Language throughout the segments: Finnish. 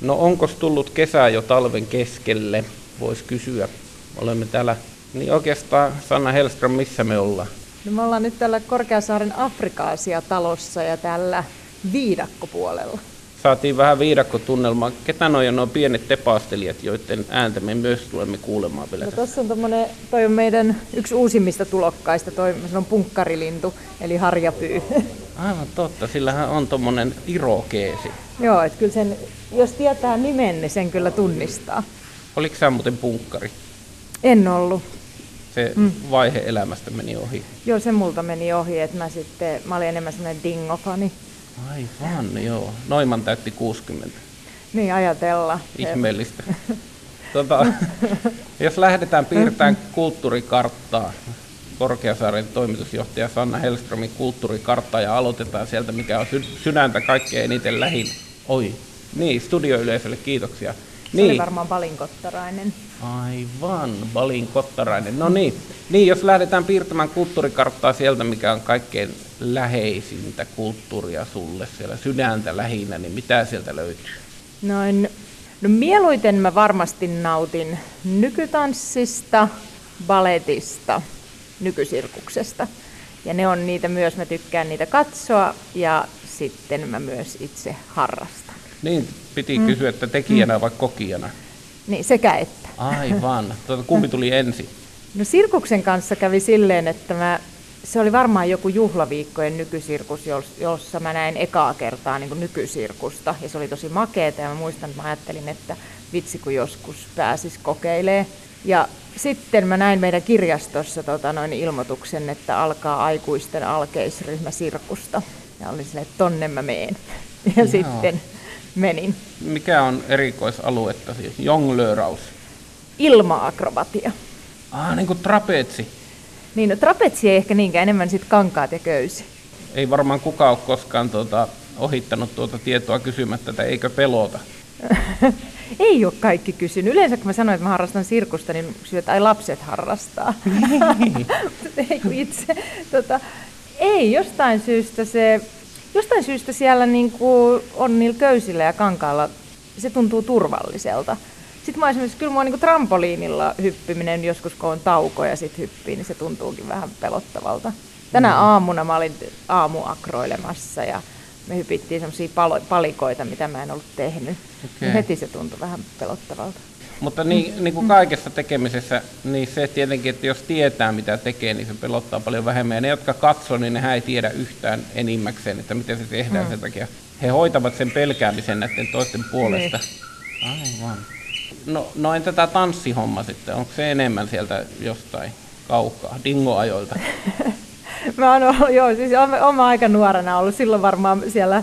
No onko tullut kesä jo talven keskelle, voisi kysyä. Olemme täällä, niin oikeastaan Sanna Hellström, missä me ollaan? No me ollaan nyt tällä Korkeasaaren Afrikaasia-talossa ja tällä viidakkopuolella. Saatiin vähän viidakkotunnelmaa. Ketä noi on nuo pienet tepastelijat, joiden ääntä me myös tulemme kuulemaan vielä No tässä? tuossa on tommonen, toi on meidän yksi uusimmista tulokkaista, toi se on punkkarilintu, eli harjapyy. Aivan totta, sillähän on tommonen irokeesi. Joo, että kyllä sen, jos tietää nimen, niin sen kyllä tunnistaa. Oliko sä muuten punkkari? En ollut. Se mm. vaihe elämästä meni ohi. Joo, se multa meni ohi, että mä sitten, mä olin enemmän semmoinen dingofani. Aivan, joo. Noiman täytti 60. Niin ajatella. Ihmeellistä. tota, jos lähdetään piirtämään kulttuurikarttaa, Korkeasaaren toimitusjohtaja Sanna Hellströmin kulttuurikarttaa ja aloitetaan sieltä, mikä on sy- sydäntä kaikkein eniten lähin. Oi, niin, studioyleisölle kiitoksia. Se niin, oli varmaan palinkottarainen. Aivan, Balin Kottarainen. No niin, niin, jos lähdetään piirtämään kulttuurikarttaa sieltä, mikä on kaikkein läheisintä kulttuuria sulle, siellä sydäntä lähinnä, niin mitä sieltä löytyy? Noin, no mieluiten mä varmasti nautin nykytanssista, baletista, nykysirkuksesta. Ja ne on niitä myös, mä tykkään niitä katsoa ja sitten mä myös itse harrastan. Niin, piti mm. kysyä, että tekijänä mm. vai kokijana? Niin sekä että. Aivan. Tuota, kumpi tuli ensin? No sirkuksen kanssa kävi silleen, että mä, se oli varmaan joku juhlaviikkojen nykysirkus, jos- jossa mä näin ekaa kertaa niin kuin nykysirkusta. Ja se oli tosi makeeta ja mä muistan, että mä ajattelin, että vitsi kun joskus pääsis kokeilee. Ja sitten mä näin meidän kirjastossa tota, noin ilmoituksen, että alkaa aikuisten alkeisryhmä sirkusta. Ja oli silleen, että tonne mä meen. Ja Joo. sitten menin. Mikä on erikoisaluetta siis? Jonglööraus. Ilma-akrobatia. Ah, niin kuin trapetsi. Niin, no, trapetsi ei ehkä niinkään, enemmän sit kankaat ja köysi. Ei varmaan kukaan ole koskaan tuota, ohittanut tuota tietoa kysymättä, että eikö pelota. ei ole kaikki kysynyt. Yleensä kun mä sanoin, että mä harrastan sirkusta, niin kysyy, että ai lapset harrastaa. Ei kun itse. Tota, ei, jostain syystä se, jostain syystä siellä niin kuin on niillä köysillä ja kankaalla, se tuntuu turvalliselta. Sitten mä esimerkiksi, kyllä mua niin trampoliinilla hyppiminen joskus, kun on tauko ja sitten hyppii, niin se tuntuukin vähän pelottavalta. Tänä aamuna mä olin aamuakroilemassa ja me hypittiin semmoisia palikoita, mitä mä en ollut tehnyt. Okay. Heti se tuntui vähän pelottavalta. Mutta niin, niin kuin kaikessa tekemisessä, niin se tietenkin, että jos tietää mitä tekee, niin se pelottaa paljon vähemmän. Ja ne, jotka katsoo, niin nehän ei tiedä yhtään enimmäkseen, että miten se tehdään mm. sen takia. He hoitavat sen pelkäämisen näiden toisten puolesta. Aivan. No, no entä tämä tanssihomma sitten? Onko se enemmän sieltä jostain kaukaa, dingoajoilta? Mä oon ollut, joo, siis oma, aika nuorena ollut silloin varmaan siellä,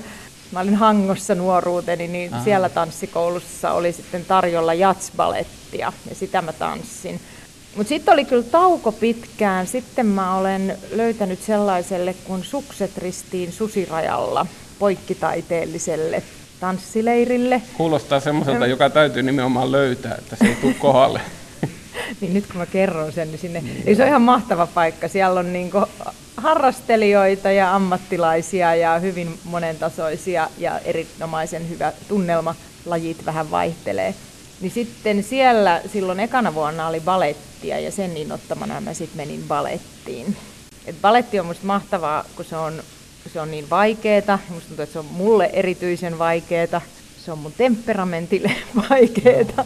mä olin Hangossa nuoruuteni, niin Aha. siellä tanssikoulussa oli sitten tarjolla jatsbalettia ja sitä mä tanssin. Mutta sitten oli kyllä tauko pitkään. Sitten mä olen löytänyt sellaiselle kuin Sukset ristiin susirajalla poikkitaiteelliselle tanssileirille. Kuulostaa semmoiselta, joka täytyy nimenomaan löytää, että se ei tule kohdalle. Niin nyt kun mä kerron sen, niin sinne, niin se on ihan mahtava paikka. Siellä on niin harrastelijoita ja ammattilaisia ja hyvin monentasoisia ja erinomaisen hyvä tunnelma. Lajit vähän vaihtelee. Niin sitten siellä silloin ekana vuonna oli balettia ja sen innoittamana mä sitten menin balettiin. Et baletti on musta mahtavaa, kun se on, se on niin vaikeeta. Musta tuntuu, että se on mulle erityisen vaikeeta. Se on mun temperamentille vaikeeta.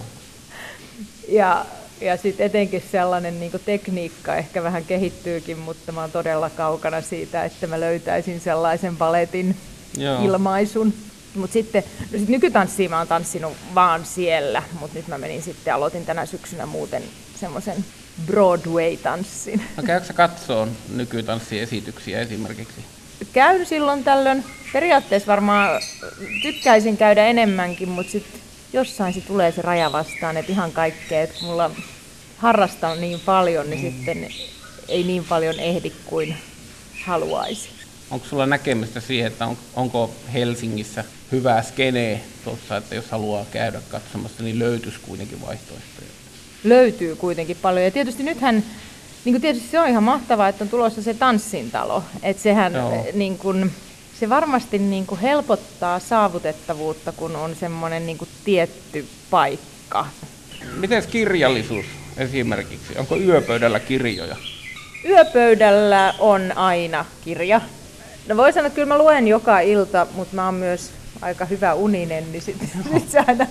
Ja, ja sitten etenkin sellainen niin tekniikka ehkä vähän kehittyykin, mutta mä oon todella kaukana siitä, että mä löytäisin sellaisen baletin Joo. ilmaisun. Mutta sitten, no sit nykytanssia mä oon tanssinut vaan siellä, mutta nyt mä menin sitten, aloitin tänä syksynä muuten semmoisen Broadway-tanssin. No käykö sä katsoon nykytanssiesityksiä esimerkiksi? Käyn silloin tällöin, periaatteessa varmaan tykkäisin käydä enemmänkin, mutta sitten jossain se tulee se raja vastaan, että ihan kaikkea, että mulla harrastan niin paljon, niin sitten ei niin paljon ehdi kuin haluaisi. Onko sulla näkemystä siihen, että on, onko Helsingissä hyvää skenee tuossa, että jos haluaa käydä katsomassa, niin löytyisi kuitenkin vaihtoehtoja? Löytyy kuitenkin paljon. Ja tietysti nythän, niin kuin tietysti se on ihan mahtavaa, että on tulossa se tanssintalo. Että sehän Joo. niin kuin, se varmasti niin kuin helpottaa saavutettavuutta, kun on semmoinen niin kuin tietty paikka. Miten kirjallisuus esimerkiksi? Onko yöpöydällä kirjoja? Yöpöydällä on aina kirja. No voi sanoa, että kyllä mä luen joka ilta, mutta mä oon myös aika hyvä uninen, niin sitten sit se aina,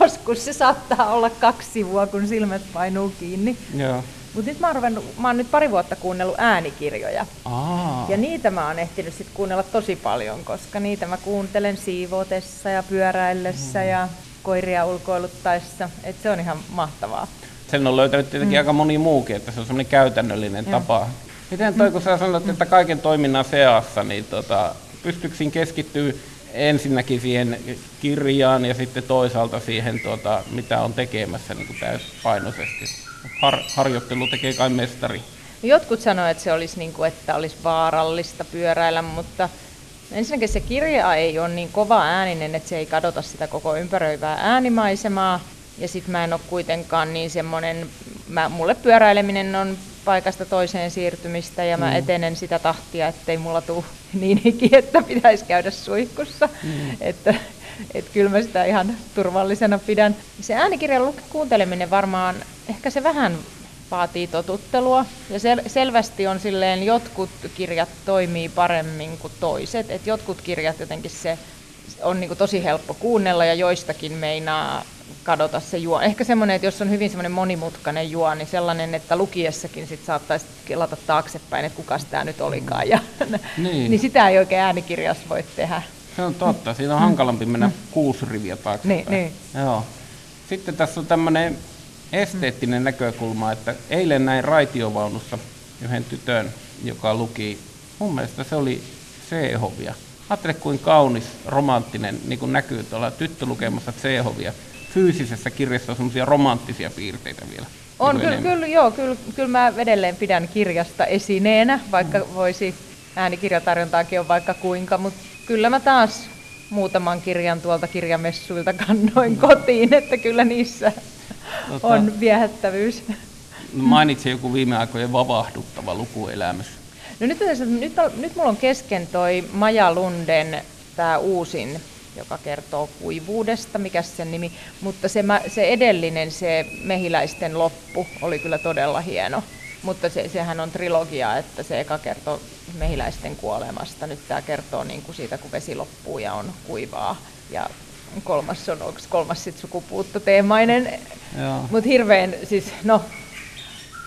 joskus se saattaa olla kaksi sivua, kun silmät painuu kiinni. Joo. Mutta nyt mä oon, ruvennut, mä oon nyt pari vuotta kuunnellut äänikirjoja. Aa. Ja niitä mä oon ehtinyt sit kuunnella tosi paljon, koska niitä mä kuuntelen siivotessa ja pyöräillessä mm. ja koiria ulkoiluttaessa. Et se on ihan mahtavaa. Sen on löytänyt tietenkin mm. aika moni muukin, että se on semmoinen käytännöllinen Joo. tapa. Miten toi, kun sä sanoit, että kaiken toiminnan seassa, niin tota, pystyykö siinä keskittyä ensinnäkin siihen kirjaan ja sitten toisaalta siihen, tuota, mitä on tekemässä niin täyspainoisesti? Har, harjoittelu tekee kai mestari. Jotkut sanoivat, että se olisi, niin kuin, että olisi vaarallista pyöräillä, mutta ensinnäkin se kirja ei ole niin kova ääninen, että se ei kadota sitä koko ympäröivää äänimaisemaa. Ja sitten mä en ole kuitenkaan niin semmoinen, mä, mulle pyöräileminen on paikasta toiseen siirtymistä ja mä mm. etenen sitä tahtia, ettei mulla tule niin hiki, että pitäisi käydä suihkussa. Mm. Että, et kyllä mä sitä ihan turvallisena pidän. Se äänikirjan kuunteleminen varmaan, ehkä se vähän vaatii totuttelua. Ja sel- selvästi on silleen, jotkut kirjat toimii paremmin kuin toiset. Et jotkut kirjat jotenkin se on niin tosi helppo kuunnella ja joistakin meinaa kadota se juo. Ehkä semmoinen, että jos on hyvin semmoinen monimutkainen juo, niin sellainen, että lukiessakin sit saattaisi kelata taaksepäin, että kuka tämä nyt olikaan. Ja, niin. niin sitä ei oikein äänikirjassa voi tehdä. Se on totta. Siinä on hankalampi mennä kuusi riviä taaksepäin. Niin, niin. Joo. Sitten tässä on tämmöinen esteettinen mm. näkökulma, että eilen näin raitiovaunussa yhden tytön, joka luki, mun mielestä se oli Seehovia. Ajattele, kuin kaunis, romanttinen, niin kuin näkyy tuolla tyttö lukemassa Seehovia fyysisessä kirjassa on semmoisia romanttisia piirteitä vielä. On, kyllä, kyllä, joo, kyllä, kyllä mä edelleen pidän kirjasta esineenä, vaikka mm. voisi äänikirjatarjontaakin on vaikka kuinka, mutta kyllä mä taas muutaman kirjan tuolta kirjamessuilta kannoin mm. kotiin, että kyllä niissä tota, on viehättävyys. Mainitsi joku viime aikojen vavahduttava lukuelämys. No nyt, nyt, nyt mulla on kesken toi Maja Lunden tämä uusin joka kertoo kuivuudesta, mikä sen nimi, mutta se, se edellinen, se mehiläisten loppu, oli kyllä todella hieno. Mutta se, sehän on trilogia, että se eka kertoo mehiläisten kuolemasta, nyt tämä kertoo niin kuin siitä, kun vesi loppuu ja on kuivaa. Ja kolmas on, onko kolmas sitten sukupuuttoteemainen, mutta hirveän, siis no,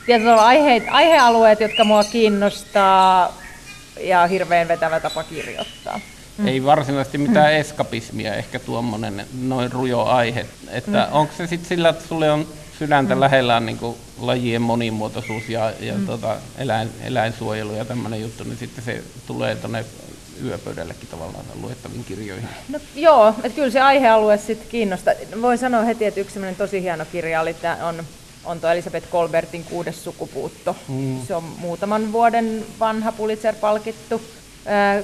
tietysti aiheet, aihealueet, jotka mua kiinnostaa ja hirveän vetävä tapa kirjoittaa. Mm. Ei varsinaisesti mitään mm. eskapismia, ehkä tuommoinen noin rujo aihe. Että mm. onko se sitten sillä, että sulle on sydäntä mm. lähellä niin lajien monimuotoisuus ja, ja mm. tota, eläin, eläinsuojelu ja tämmöinen juttu, niin sitten se tulee tuonne yöpöydällekin tavallaan luettaviin kirjoihin. No, joo, että kyllä se aihealue sitten kiinnostaa. Voin sanoa heti, että yksi tosi hieno kirja oli, että on, on tuo Elisabeth Kolbertin kuudes sukupuutto. Mm. Se on muutaman vuoden vanha Pulitzer-palkittu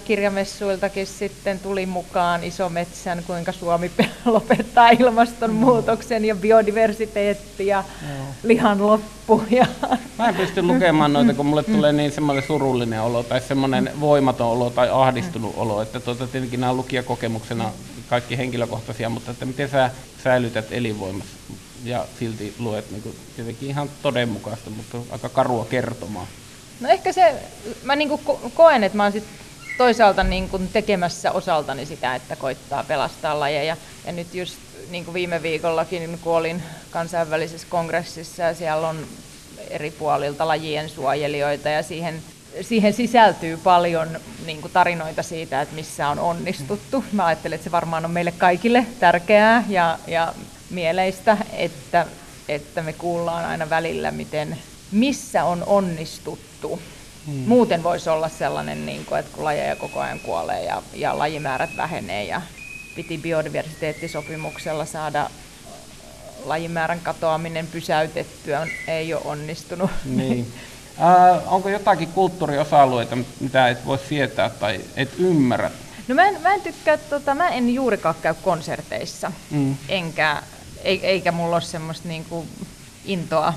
kirjamessuiltakin sitten tuli mukaan iso metsän, kuinka Suomi lopettaa ilmastonmuutoksen ja biodiversiteetti ja Joo. lihan loppu. Ja... Mä en pysty lukemaan noita, kun mulle tulee niin semmoinen surullinen olo tai semmoinen voimaton olo tai ahdistunut olo, että tuota, tietenkin nämä on lukijakokemuksena kaikki henkilökohtaisia, mutta että miten sä säilytät elinvoimassa ja silti luet niin kuin, tietenkin ihan todenmukaista, mutta aika karua kertomaa. No ehkä se, mä niin koen, että mä oon sit toisaalta niin kuin tekemässä osaltani sitä, että koittaa pelastaa lajeja. Ja nyt just niin kuin viime viikollakin, kun olin kansainvälisessä kongressissa ja siellä on eri puolilta lajien suojelijoita ja siihen, siihen sisältyy paljon niin kuin tarinoita siitä, että missä on onnistuttu. Mä ajattelen, että se varmaan on meille kaikille tärkeää ja, ja mieleistä, että, että me kuullaan aina välillä, miten, missä on onnistuttu Hmm. Muuten voisi olla sellainen, niin kuin, että kun lajeja koko ajan kuolee ja, ja lajimäärät vähenee ja piti biodiversiteettisopimuksella saada lajimäärän katoaminen pysäytettyä, ei ole onnistunut. Niin. Äh, onko jotakin kulttuuriosa-alueita, mitä et voi sietää tai et ymmärrä? No mä en, mä en tykkää, tota, mä en juurikaan käy konserteissa, mm. enkä, eikä mulla ole semmoista niinku intoa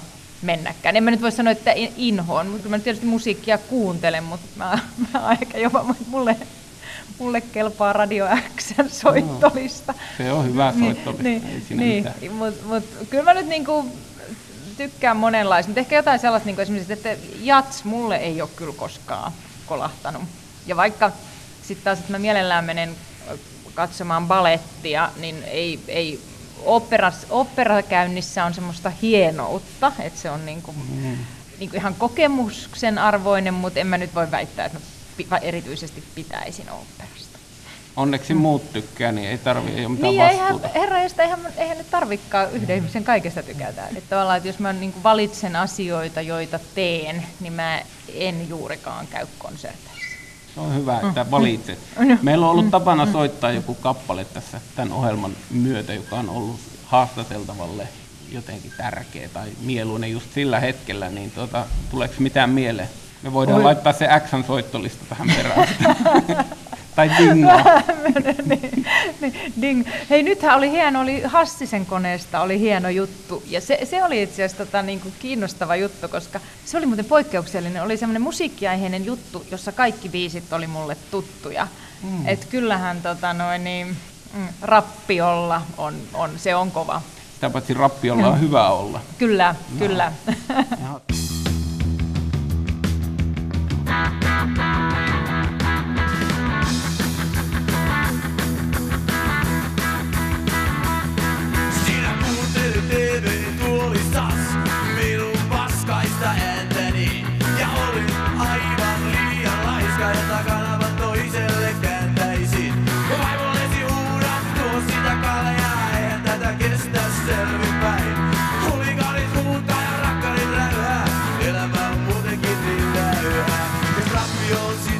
mennäkään. En mä nyt voi sanoa, että inhoon, mutta mä tietysti musiikkia kuuntelen, mutta mä, mä ehkä jopa mulle mulle kelpaa Radio X soittolista. No, se on hyvä soittolista, niin, ei siinä niin, Mutta mut, kyllä mä nyt niinku tykkään monenlaista, mutta ehkä jotain sellaista, niin esimerkiksi, että jats mulle ei ole kyllä koskaan kolahtanut. Ja vaikka sitten taas, että mä mielellään menen katsomaan balettia, niin ei, ei operas, operakäynnissä on semmoista hienoutta, että se on niin kuin, mm. niin kuin ihan kokemuksen arvoinen, mutta en mä nyt voi väittää, että mä erityisesti pitäisin operasta. Onneksi mm. muut tykkää, niin ei tarvi ei ole mitään niin, vastuuta. Eihän, herra, josta eihän, eihän nyt tarvikaan yhden ihmisen kaikesta tykätään. Että tavallaan, että jos mä niin valitsen asioita, joita teen, niin mä en juurikaan käy konserteissa. Se on hyvä, että mm. valitset. Mm. Meillä on ollut mm. tapana soittaa joku kappale tässä tämän ohjelman myötä, joka on ollut haastateltavalle jotenkin tärkeä tai mieluinen just sillä hetkellä, niin tuota, tuleeko mitään mieleen? Me voidaan Oi. laittaa se X-soittolista tähän perään. tai dingo. niin, niin, ding. Hei, nythän oli hieno, oli Hassisen koneesta oli hieno juttu. Ja se, se oli itse asiassa tota, niin kuin kiinnostava juttu, koska se oli muuten poikkeuksellinen. Oli semmoinen musiikkiaiheinen juttu, jossa kaikki biisit oli mulle tuttuja. Mm. Et kyllähän tota, noin, niin, mm, rappiolla on, on, se on kova. Sitä paitsi rappiolla on mm. hyvä olla. Kyllä, no. kyllä. yours.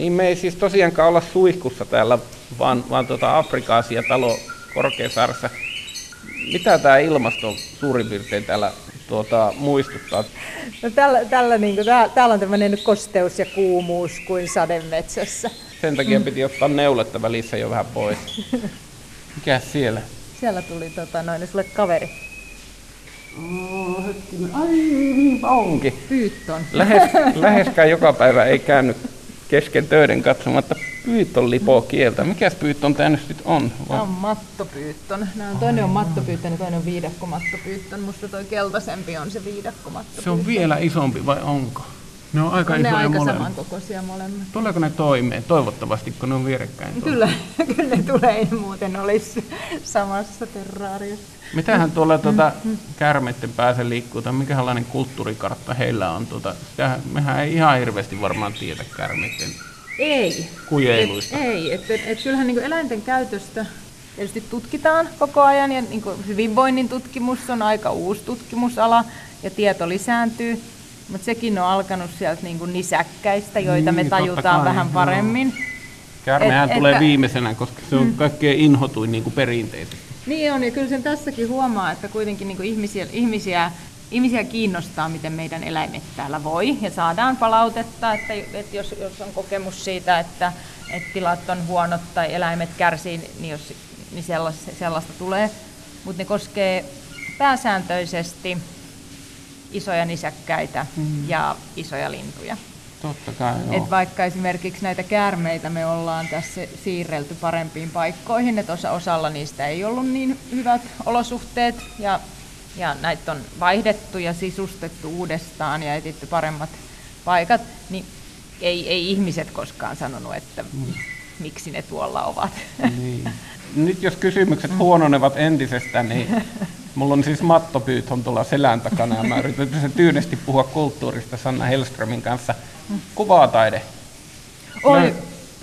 Niin me ei siis tosiaankaan olla suihkussa täällä, vaan, vaan tuota Afrikaasia talo Korkeasaaressa. Mitä tämä ilmasto suurin piirtein täällä tuota, muistuttaa? No tällä, tällä, niin kuin, täällä, täällä on tämmöinen kosteus ja kuumuus kuin sademetsässä. Sen takia mm. piti ottaa neuletta välissä jo vähän pois. Mikä siellä? Siellä tuli tota, noin, sulle kaveri. Oh, hetkinen. Ai, niinpä onkin. Pyytton. Lähes, läheskään joka päivä ei käynyt kesken töiden katsomatta pyytön lipokieltä. Mikäs pyytön tämä nyt on? Tämä on mattopyyttön. Nämä on, toinen on mattopyyttön ja toinen on viidakkomattopyyttön. Musta toi keltaisempi on se viidakkomattopyyttön. Se on vielä isompi vai onko? Ne on aika on isoja ne aika molemmat. samankokoisia molemmat. Tuleeko ne toimeen? Toivottavasti, kun ne on vierekkäin. Kyllä, kyllä ne tulee, ei muuten olisi samassa terraariossa. Mitähän tuolla tuota, kärmeiden päässä liikkuu, tai mikälainen kulttuurikartta heillä on? Tuota, mehän ei ihan hirveästi varmaan tiedä kärmeiden Ei. kujeiluista. Et, ei, että et, et kyllähän niinku eläinten käytöstä tietysti tutkitaan koko ajan ja niinku hyvinvoinnin tutkimus on aika uusi tutkimusala ja tieto lisääntyy, mutta sekin on alkanut sieltä niinku nisäkkäistä, joita me Niin, totta tajutaan kai, vähän joo. paremmin. Kärmehän Et- tulee että- viimeisenä, koska se on kaikkein inhotuin niin kuin perinteisesti. Niin on, ja kyllä sen tässäkin huomaa, että kuitenkin niin ihmisiä, ihmisiä, ihmisiä kiinnostaa, miten meidän eläimet täällä voi, ja saadaan palautetta, että, että jos, jos on kokemus siitä, että, että tilat on huonot tai eläimet kärsii, niin, jos, niin sellaista, sellaista tulee. Mutta ne koskee pääsääntöisesti isoja nisäkkäitä Mm. ja isoja lintuja. Totta kai, joo. Et vaikka esimerkiksi näitä käärmeitä me ollaan tässä siirrelty parempiin paikkoihin, että osa, osalla niistä ei ollut niin hyvät olosuhteet ja, ja näitä on vaihdettu ja sisustettu uudestaan ja etitty paremmat paikat, niin ei, ei ihmiset koskaan sanonut, että miksi ne tuolla ovat. Niin. Nyt jos kysymykset huononevat entisestään, niin mulla on siis mattopyython tuolla selän takana ja mä yritän tyynesti puhua kulttuurista Sanna Hellströmin kanssa. Kuvataide. Oi, Mä-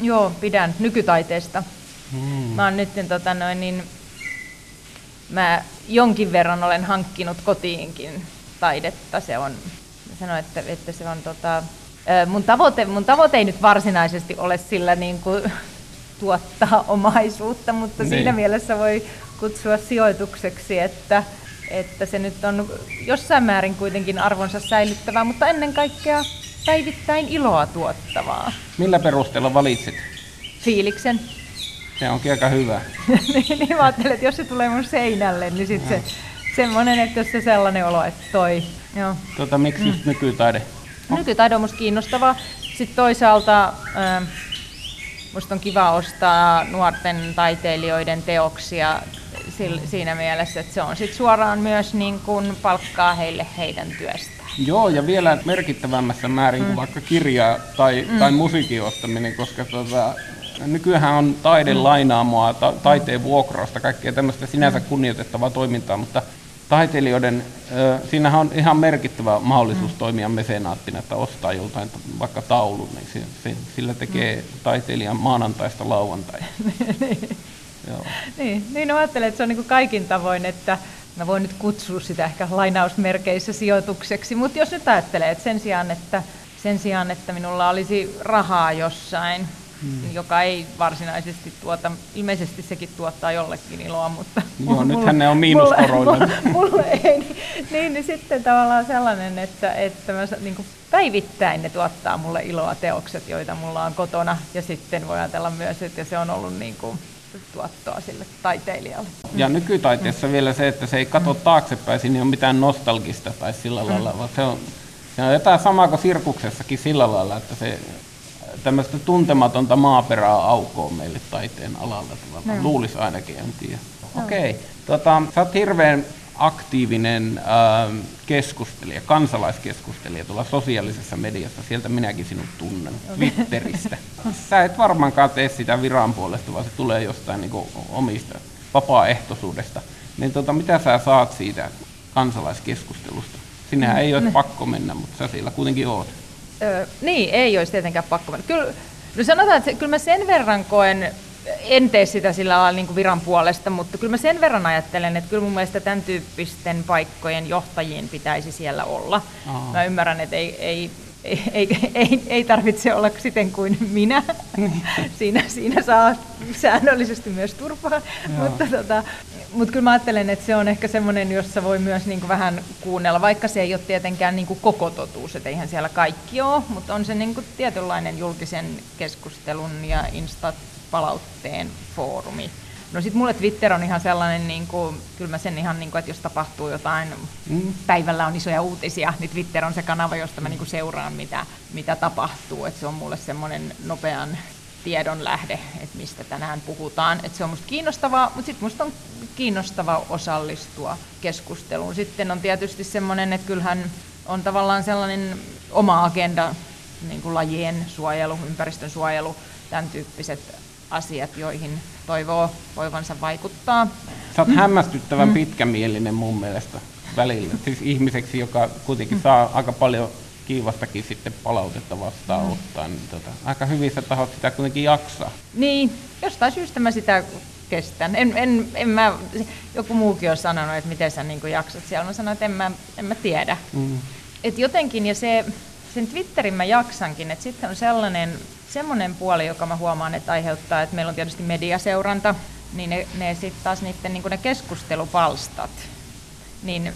joo, pidän nykytaiteesta. Hmm. Mä oon nyt tota noin, niin, mä jonkin verran olen hankkinut kotiinkin taidetta. Se on, mä sanoin, että, että se on tota, mun, tavoite, mun tavoite ei nyt varsinaisesti ole sillä niin kuin, tuottaa omaisuutta, mutta Niin. siinä mielessä voi kutsua sijoitukseksi, että, että se nyt on jossain määrin kuitenkin arvonsa säilyttävää, mutta ennen kaikkea päivittäin iloa tuottavaa. Millä perusteella valitsit? Fiiliksen. Se onkin aika hyvä. niin, niin mä ajattelen, että jos se tulee mun seinälle, niin sit se semmoinen, että jos se sellainen olo, että toi. Joo. Tota, miksi just nykytaide? Nykytaide on musta kiinnostavaa. Sitten toisaalta ähm, musta on kiva ostaa nuorten taiteilijoiden teoksia siinä mielessä, että se on sit suoraan myös niin kun palkkaa heille heidän työstään. Joo, ja vielä merkittävämmässä määrin kuin vaikka kirjaa tai, tai musiikin ostaminen, koska tota, nykyään on taiden lainaamoa, ta- taiteen vuokrausta, kaikkea tämmöistä sinänsä kunnioitettavaa toimintaa, mutta taiteilijoiden, ö, siinähän on ihan merkittävä mahdollisuus toimia mesenaattina, että ostaa joltain vaikka taulun, niin se, se, sillä tekee taiteilijan maanantaista lauantai. Joo. Niin, niin no ajattelen, että se on niin kuin kaikin tavoin, että mä voin nyt kutsua sitä ehkä lainausmerkeissä sijoitukseksi, mutta jos nyt ajattelee, että sen sijaan, että, sen sijaan, että minulla olisi rahaa jossain, hmm. joka ei varsinaisesti tuota, ilmeisesti sekin tuottaa jollekin iloa, mutta... Joo, nythän ne on miinuskoroilla. Mulle, mulle ei, niin, niin, niin sitten tavallaan sellainen, että, että mä, niin kuin päivittäin ne tuottaa mulle iloa teokset, joita mulla on kotona, ja sitten voi ajatella myös, että se on ollut niin kuin tuottoa sille taiteilijalle. Ja nykytaiteessa vielä se, että se ei katso taaksepäin, siinä ei ole mitään nostalgista tai sillä lailla, vaan se on, se on jotain samaa kuin sirkuksessakin sillä lailla, että se tämmöistä tuntematonta maaperää aukoo meille taiteen alalla tavallaan. Luulisi ainakin, en tiedä. Okei, okay. tota, sä oot hirveän aktiivinen ähm, keskustelija, kansalaiskeskustelija tuolla sosiaalisessa mediassa. Sieltä minäkin sinut tunnen, Twitteristä. Sä et varmaankaan tee sitä viran puolesta, vaan se tulee jostain niin omista vapaaehtoisuudesta. Niin tota, mitä sä saat siitä kansalaiskeskustelusta? Sinnehän ei ole pakko mennä, mutta sä siellä kuitenkin oot. Öö, niin, ei olisi tietenkään pakko mennä. Kyllä, no sanotaan, että kyllä mä sen verran koen, en tee sitä sillä lailla niin kuin viran puolesta, mutta kyllä mä sen verran ajattelen, että kyllä mun mielestä tämän tyyppisten paikkojen johtajien pitäisi siellä olla. Aa. Mä ymmärrän, että ei, ei, ei, ei, ei, ei tarvitse olla siten kuin minä. siinä, siinä saa säännöllisesti myös turpaa. mutta, tota, mutta kyllä mä ajattelen, että se on ehkä semmoinen, jossa voi myös niin kuin vähän kuunnella, vaikka se ei ole tietenkään niin kuin koko totuus, että eihän siellä kaikki ole, mutta on se niin kuin tietynlainen julkisen keskustelun ja insta-palautteen foorumi. No sit mulle Twitter on ihan sellainen, niin kuin, kyllä mä sen ihan, niin kuin, että jos tapahtuu jotain, mm. päivällä on isoja uutisia, niin Twitter on se kanava, josta mä niin kuin seuraan, mitä, mitä tapahtuu. Et se on mulle semmoinen nopean tiedon lähde, että mistä tänään puhutaan. Et se on musta kiinnostavaa, mutta sitten musta on kiinnostavaa osallistua keskusteluun. Sitten on tietysti semmoinen, että kyllähän on tavallaan sellainen oma agenda, niin kuin lajien suojelu, ympäristön suojelu, tämän tyyppiset asiat, joihin toivoo voivansa vaikuttaa. Sä oot hämmästyttävän mm. pitkämielinen mun mielestä välillä. Siis ihmiseksi, joka kuitenkin saa aika paljon kiivastakin sitten palautetta vastaan mm. ottaa, niin tota, aika hyvissä tahot sitä kuitenkin jaksaa. Niin, jostain syystä mä sitä kestän. En, en, en mä, joku muukin on sanonut, että miten sä niin jaksat siellä. Mä sanoin, että en mä, en mä tiedä. Mm. Et jotenkin, ja se, sen Twitterin mä jaksankin, että sitten on sellainen semmoinen puoli, joka mä huomaan, että aiheuttaa, että meillä on tietysti mediaseuranta, niin ne, ne sitten taas niiden niin ne keskustelupalstat, niin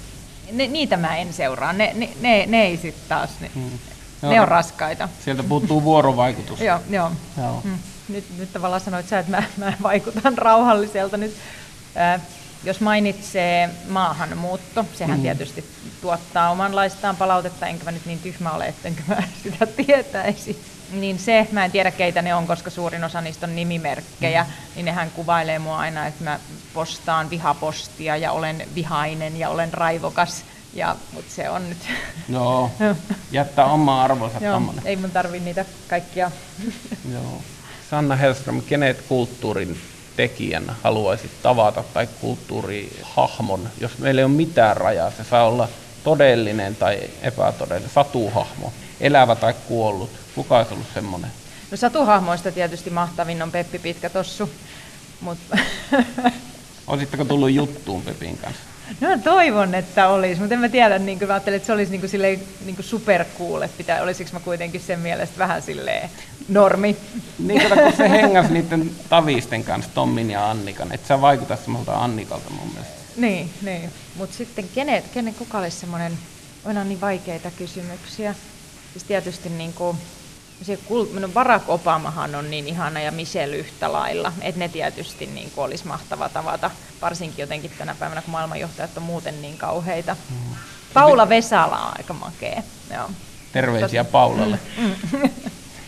ne, niitä mä en seuraa, ne, ne, ne, ne ei sitten taas, ne, hmm. ne on raskaita. Sieltä puuttuu vuorovaikutus. joo, joo. joo. Hmm. Nyt, nyt tavallaan sanoit sä, että mä, mä vaikutan rauhalliselta nyt. Äh, jos mainitsee maahanmuutto, sehän mm. tietysti tuottaa omanlaistaan palautetta, enkä mä nyt niin tyhmä ole, ettenkö mä sitä tietäisi. Niin se, mä en tiedä keitä ne on, koska suurin osa niistä on nimimerkkejä, mm. niin nehän kuvailee mua aina, että mä postaan vihapostia ja olen vihainen ja olen raivokas. Ja, mutta se on nyt... Joo, jättää oma arvonsa Joo, ei mun tarvi niitä kaikkia. Joo. Sanna Hellström, kenet kulttuurin tekijän haluaisit tavata tai kulttuurihahmon, jos meillä ei ole mitään rajaa, se saa olla todellinen tai epätodellinen, satuhahmo, elävä tai kuollut. Kuka olisi ollut semmoinen? No satuhahmoista tietysti mahtavin on Peppi Pitkätossu. Mutta... Olisitteko tullut juttuun Pepin kanssa? No toivon, että olisi, mutta en mä tiedä, niin kuin, mä ajattelin, että se olisi niin kuin, silleen, niin kuin supercool, että pitää, olisiko mä kuitenkin sen mielestä vähän silleen normi. Niin, kato, kun se hengas niiden tavisten kanssa, Tommin ja Annikan, että sä vaikuta semmoilta Annikalta mun mielestä. Niin, niin. mutta sitten kenet, kenen, kuka olisi semmoinen, on niin vaikeita kysymyksiä. Siis tietysti niin kuin, se no Barack Obamahan on niin ihana ja Michelle yhtä lailla, että ne tietysti niin kuin olisi mahtava tavata, varsinkin jotenkin tänä päivänä, kun maailmanjohtajat on muuten niin kauheita. Mm. Paula Vesala on aika makea. Joo. Terveisiä Paulalle. Mm.